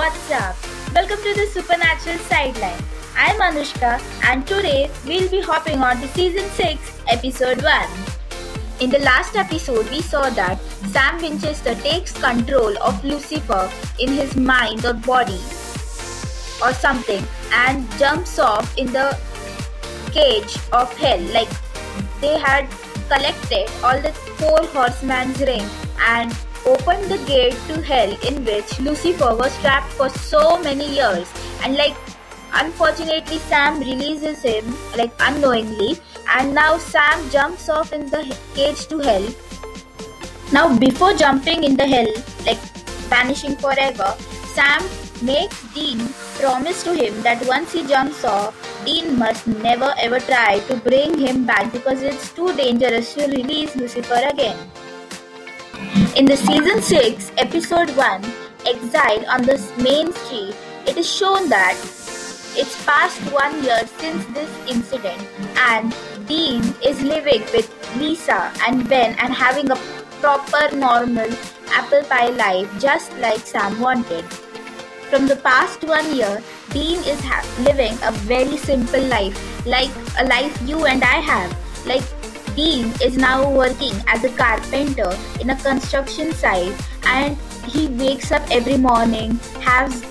What's up? Welcome to the Supernatural Sideline. I'm Anushka and today we'll be hopping on to season 6, episode 1. In the last episode, we saw that Sam Winchester takes control of Lucifer in his mind or body or something and jumps off in the cage of hell. Like they had collected all the four horsemen's ring and opened the gate to hell in which Lucifer was trapped for so many years. And like unfortunately Sam releases him like unknowingly and now Sam jumps off in the cage to hell. Now before jumping in the hell, like vanishing forever, Sam makes Dean promise to him that once he jumps off, Dean must never ever try to bring him back because it's too dangerous to release Lucifer again. In the season 6, episode 1, Exile on the Main Street, it is shown that it's past one year since this incident, and Dean is living with Lisa and Ben and having a proper normal apple pie life just like Sam wanted. From the past one year, Dean is ha- living a very simple life, like a life you and I have. Like Dean is now working as a carpenter in a construction site and he wakes up every morning, has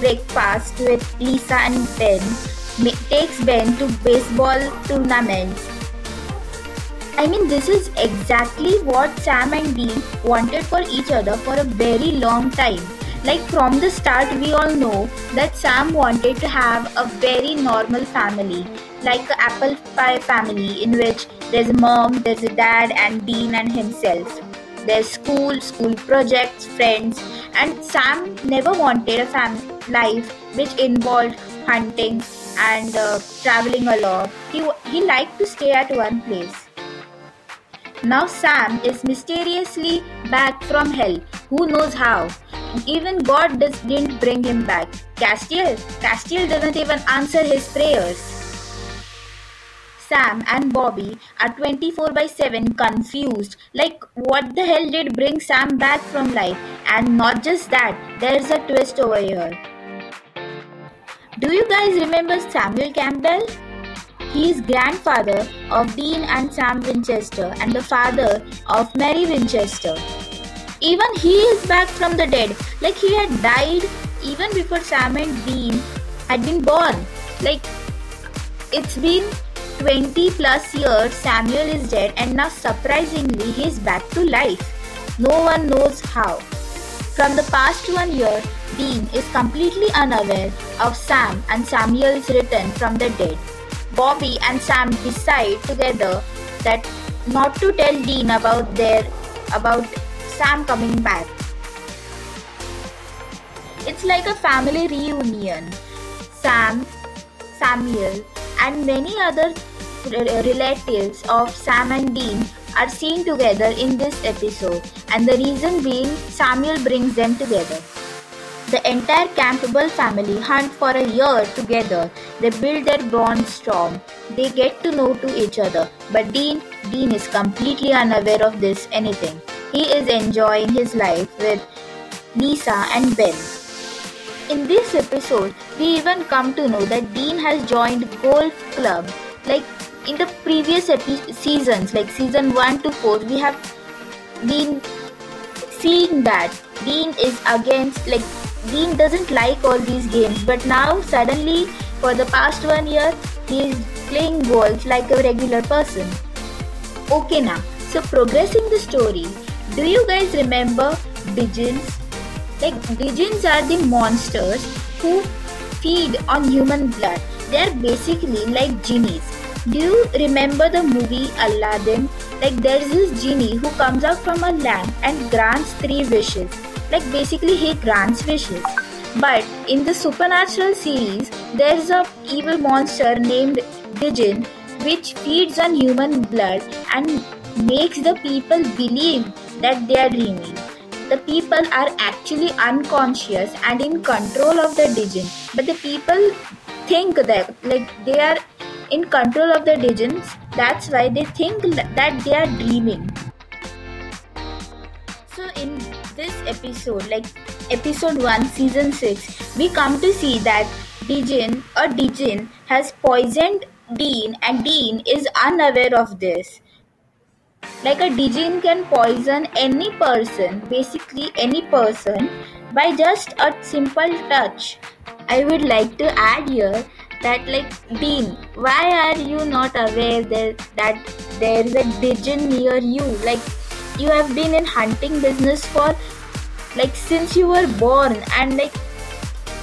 breakfast with Lisa and Ben, takes Ben to baseball tournaments. I mean, this is exactly what Sam and Dean wanted for each other for a very long time. Like from the start, we all know that Sam wanted to have a very normal family, like an apple pie family in which there's a mom, there's a dad, and Dean and himself. There's school, school projects, friends, and Sam never wanted a family life which involved hunting and uh, traveling a lot. He, he liked to stay at one place. Now Sam is mysteriously back from hell. Who knows how? Even God does, didn't bring him back. Castiel? Castiel doesn't even answer his prayers. Sam and Bobby are 24 by 7 confused. Like, what the hell did bring Sam back from life? And not just that, there's a twist over here. Do you guys remember Samuel Campbell? He is grandfather of Dean and Sam Winchester and the father of Mary Winchester. Even he is back from the dead. Like he had died even before Sam and Dean had been born. Like it's been 20 plus years Samuel is dead and now surprisingly he is back to life. No one knows how. From the past one year, Dean is completely unaware of Sam and Samuel's return from the dead. Bobby and Sam decide together that not to tell Dean about their about Sam coming back. It's like a family reunion. Sam, Samuel, and many other Uh, relatives of Sam and Dean are seen together in this episode, and the reason being Samuel brings them together. The entire Campbell family hunt for a year together. They build their bond strong. They get to know to each other. But Dean, Dean is completely unaware of this anything. He is enjoying his life with Lisa and Ben. In this episode, we even come to know that Dean has joined golf club. Like in the previous seasons, like season 1 to 4, we have been seeing that Dean is against like Dean doesn't like all these games, but now suddenly for the past one year he is playing golf like a regular person. Okay now, so progressing the story, do you guys remember Djinns? Like Djinns are the monsters who feed on human blood. They are basically like genies. Do you remember the movie Aladdin? Like there's this genie who comes out from a lamp and grants three wishes. Like basically he grants wishes. But in the supernatural series, there's a evil monster named Djinn which feeds on human blood and makes the people believe that they are dreaming. The people are actually unconscious and in control of the Djinn, but the people think that like they are in control of the Djinns. That's why they think that they are dreaming. So in this episode, like episode 1, season 6, we come to see that Djinn or Djinn has poisoned Dean and Dean is unaware of this. Like a Djinn can poison any person, basically any person, by just a simple touch. I would like to add here that like Dean, why are you not aware that, that there is a Djinn near you? Like you have been in hunting business for like since you were born and like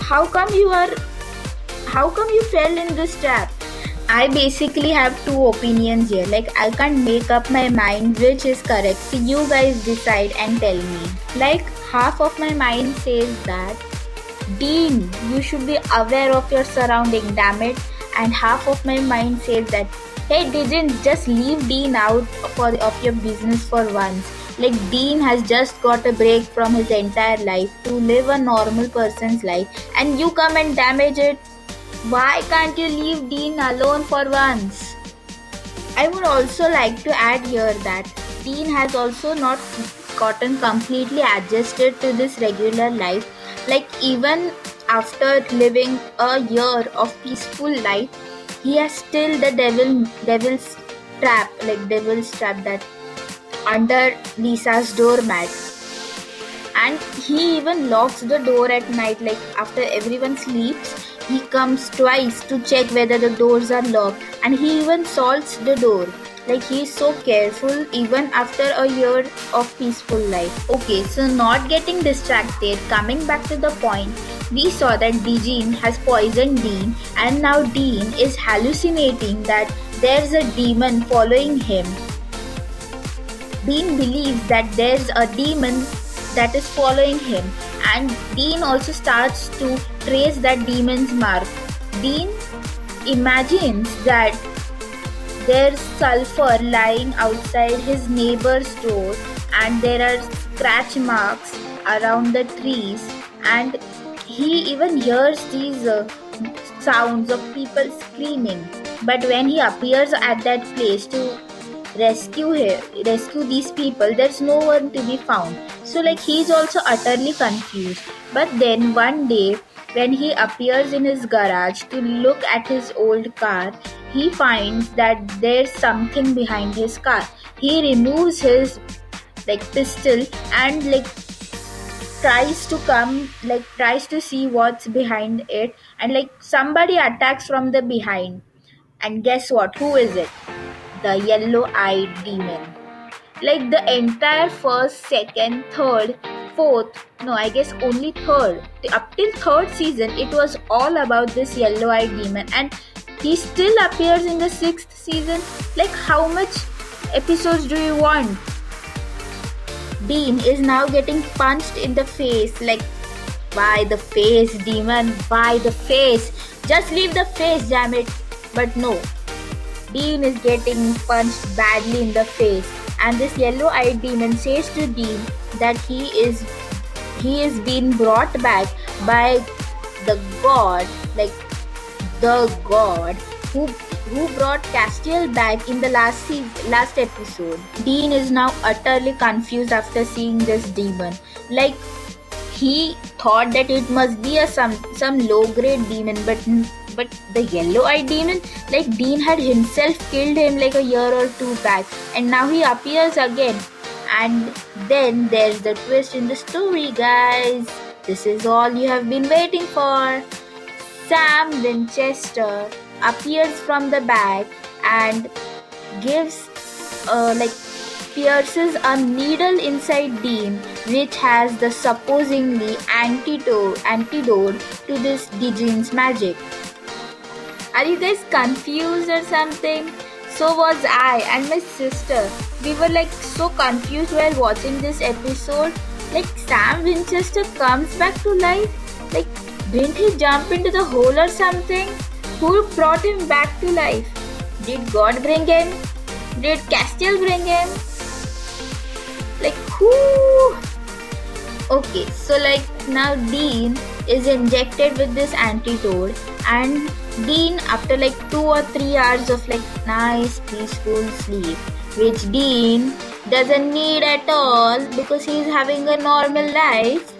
how come you are how come you fell in this trap? I basically have two opinions here. Like i can't make up my mind which is correct. So you guys decide and tell me. Like half of my mind says that dean you should be aware of your surrounding damn it and half of my mind says that hey didn't just leave dean out for of your business for once like Dean has just got a break from his entire life to live a normal person's life, and you come and damage it. Why can't you leave Dean alone for once? I would also like to add here that Dean has also not gotten completely adjusted to this regular life. Like, even after living a year of peaceful life, he has still the devil devil's trap, like devil's trap that under Lisa's doormat. And he even locks the door at night, like after everyone sleeps, he comes twice to check whether the doors are locked, and he even salts the door. Like he is so careful even after a year of peaceful life. Okay, so not getting distracted, coming back to the point, we saw that Djinn has poisoned Dean, and now Dean is hallucinating that there's a demon following him Dean believes that there's a demon that is following him, and Dean also starts to trace that demon's mark. Dean imagines that there's sulfur lying outside his neighbor's door, and there are scratch marks around the trees, and he even hears these uh, sounds of people screaming. But when he appears at that place to rescue him, rescue these people there's no one to be found so like he's also utterly confused but then one day when he appears in his garage to look at his old car he finds that there's something behind his car. He removes his like pistol and like tries to come like tries to see what's behind it and like somebody attacks from the behind. And guess what? Who is it? The yellow eyed demon. Like the entire first, second, third, fourth, no, I guess only third, up till third season, it was all about this yellow eyed demon, and he still appears in the sixth season. Like, how much episodes do you want? Dean is now getting punched in the face, like, why the face, demon? Why the face? Just leave the face, damn it. But no, Dean is getting punched badly in the face, and this yellow-eyed demon says to Dean that he is he is being brought back by the god, like the god who who brought Castiel back in the last last episode. Dean is now utterly confused after seeing this demon. Like he thought that it must be a some some low grade demon, but but the yellow eyed demon, like Dean had himself killed him like a year or two back, and now he appears again. And then there's the twist in the story, guys. This is all you have been waiting for. Sam Winchester appears from the back and gives, uh, like, pierces a needle inside Dean, which has the supposedly antidote, antidote to this Djinn's magic. Are you guys confused or something? So was I and my sister. We were like so confused while watching this episode. Like Sam Winchester comes back to life. Like didn't he jump into the hole or something? Who brought him back to life? Did God bring him? Did Castiel bring him? Like who? Okay, so like now Dean is injected with this antidote and Dean after like two or three hours of like nice peaceful sleep, which Dean doesn't need at all because he's having a normal life.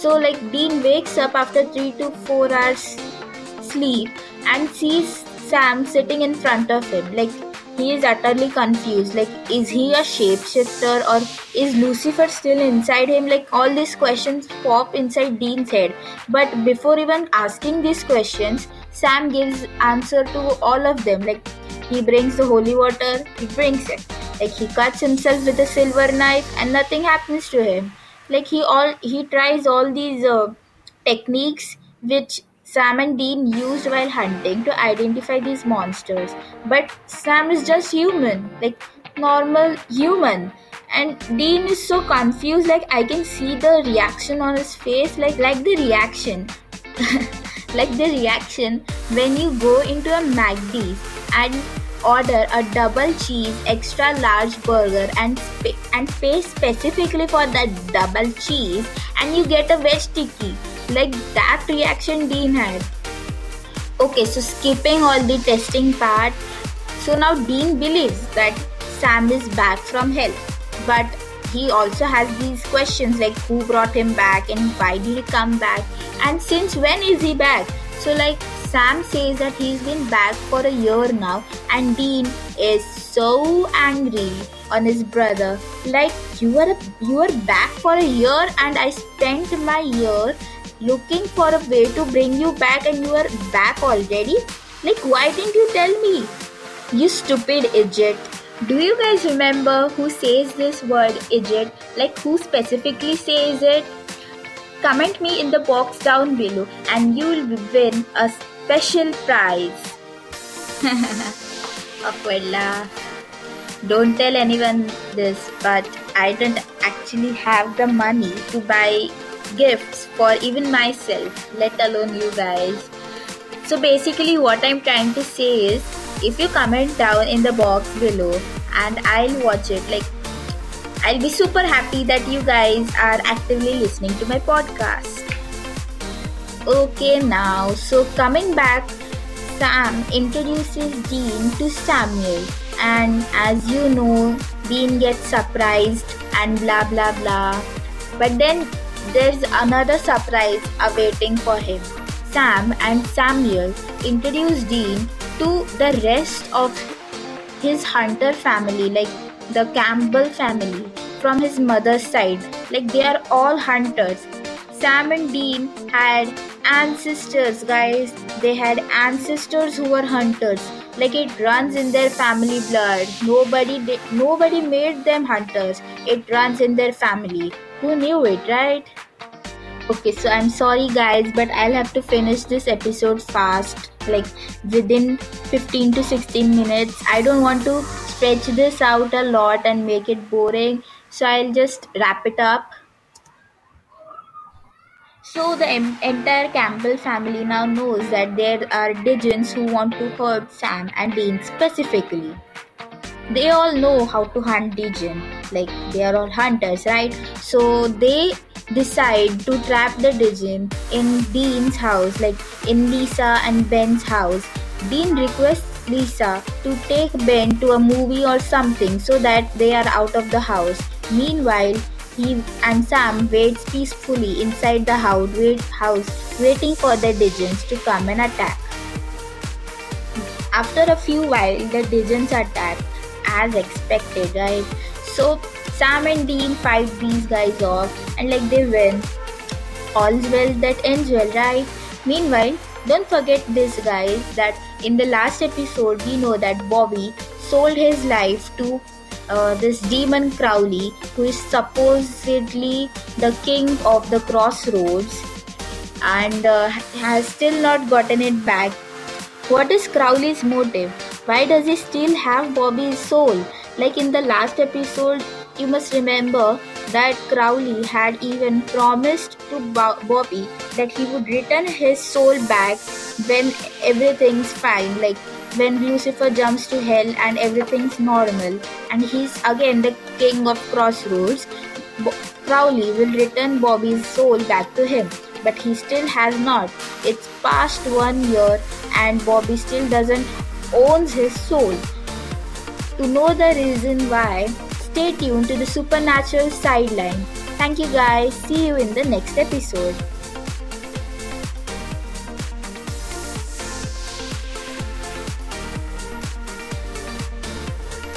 So like Dean wakes up after three to four hours sleep and sees Sam sitting in front of him. Like he is utterly confused. Like, is he a shapeshifter or is Lucifer still inside him? Like, all these questions pop inside Dean's head. But before even asking these questions, Sam gives answer to all of them. Like, he brings the holy water, he brings it. Like, he cuts himself with a silver knife and nothing happens to him. Like, he all he tries all these uh, techniques which Sam and Dean used while hunting to identify these monsters. But Sam is just human, like normal human. And Dean is so confused, like I can see the reaction on his face, like like the reaction. like the reaction when you go into a McD and order a double cheese extra large burger and and pay specifically for that double cheese and you get a veg tikki like that reaction Dean had. Okay, so skipping all the testing part, so now Dean believes that Sam is back from hell, but he also has these questions like who brought him back and why did he come back? And since when is he back? So like sam says that he's been back for a year now and dean is so angry on his brother like you are a, you are back for a year and i spent my year looking for a way to bring you back and you are back already? Like, why didn't you tell me? You stupid idiot. Do you guys remember who says this word idiot? Like, who specifically says it? Comment me in the box down below and you will win a special prize. Awkward laugh. Don't tell anyone this, but I don't actually have the money to buy gifts for even myself, let alone you guys. So basically, what I'm trying to say is if you comment down in the box below and I'll watch it, like I'll be super happy that you guys are actively listening to my podcast. Okay, now, so coming back, Sam introduces Dean to Samuel, and as you know, Dean gets surprised and blah blah blah. But then there's another surprise awaiting for him. Sam and Samuel introduce Dean to the rest of his hunter family, like the Campbell family from his mother's side. Like they are all hunters. Sam and Dean had ancestors, guys. They had ancestors who were hunters. Like it runs in their family blood. Nobody nobody made them hunters. It runs in their family. Who knew it, right? Okay, so I'm sorry guys, but I'll have to finish this episode fast, like within 15 to 16 minutes. I don't want to stretch this out a lot and make it boring, so I'll just wrap it up. So the entire Campbell family now knows that there are Djinns who want to hurt Sam and Dean specifically they all know how to hunt Djinn. Like they are all hunters, right? So they decide to trap the Djinn in Dean's house, like in Lisa and Ben's house. Dean requests Lisa to take Ben to a movie or something so that they are out of the house. Meanwhile, he and Sam waits peacefully inside the house, waiting for the Djinns to come and attack. After a few while, the Djinns attack as expected, right? So Sam and Dean fight these guys off and like they win. All's well that ends well, right? Meanwhile, don't forget this guys that in the last episode we know that Bobby sold his life to uh, this demon Crowley, who is supposedly the king of the crossroads and uh, has still not gotten it back. What is Crowley's motive? Why does he still have Bobby's soul? Like in the last episode, you must remember that Crowley had even promised to Bobby that he would return his soul back when everything's fine, like when Lucifer jumps to hell and everything's normal, and he's again the king of crossroads. Bo- Crowley will return Bobby's soul back to him, but he still has not. It's past one year, and Bobby still doesn't owns his soul. To know the reason why, stay tuned to the Supernatural Sideline. Thank you guys. See you in the next episode.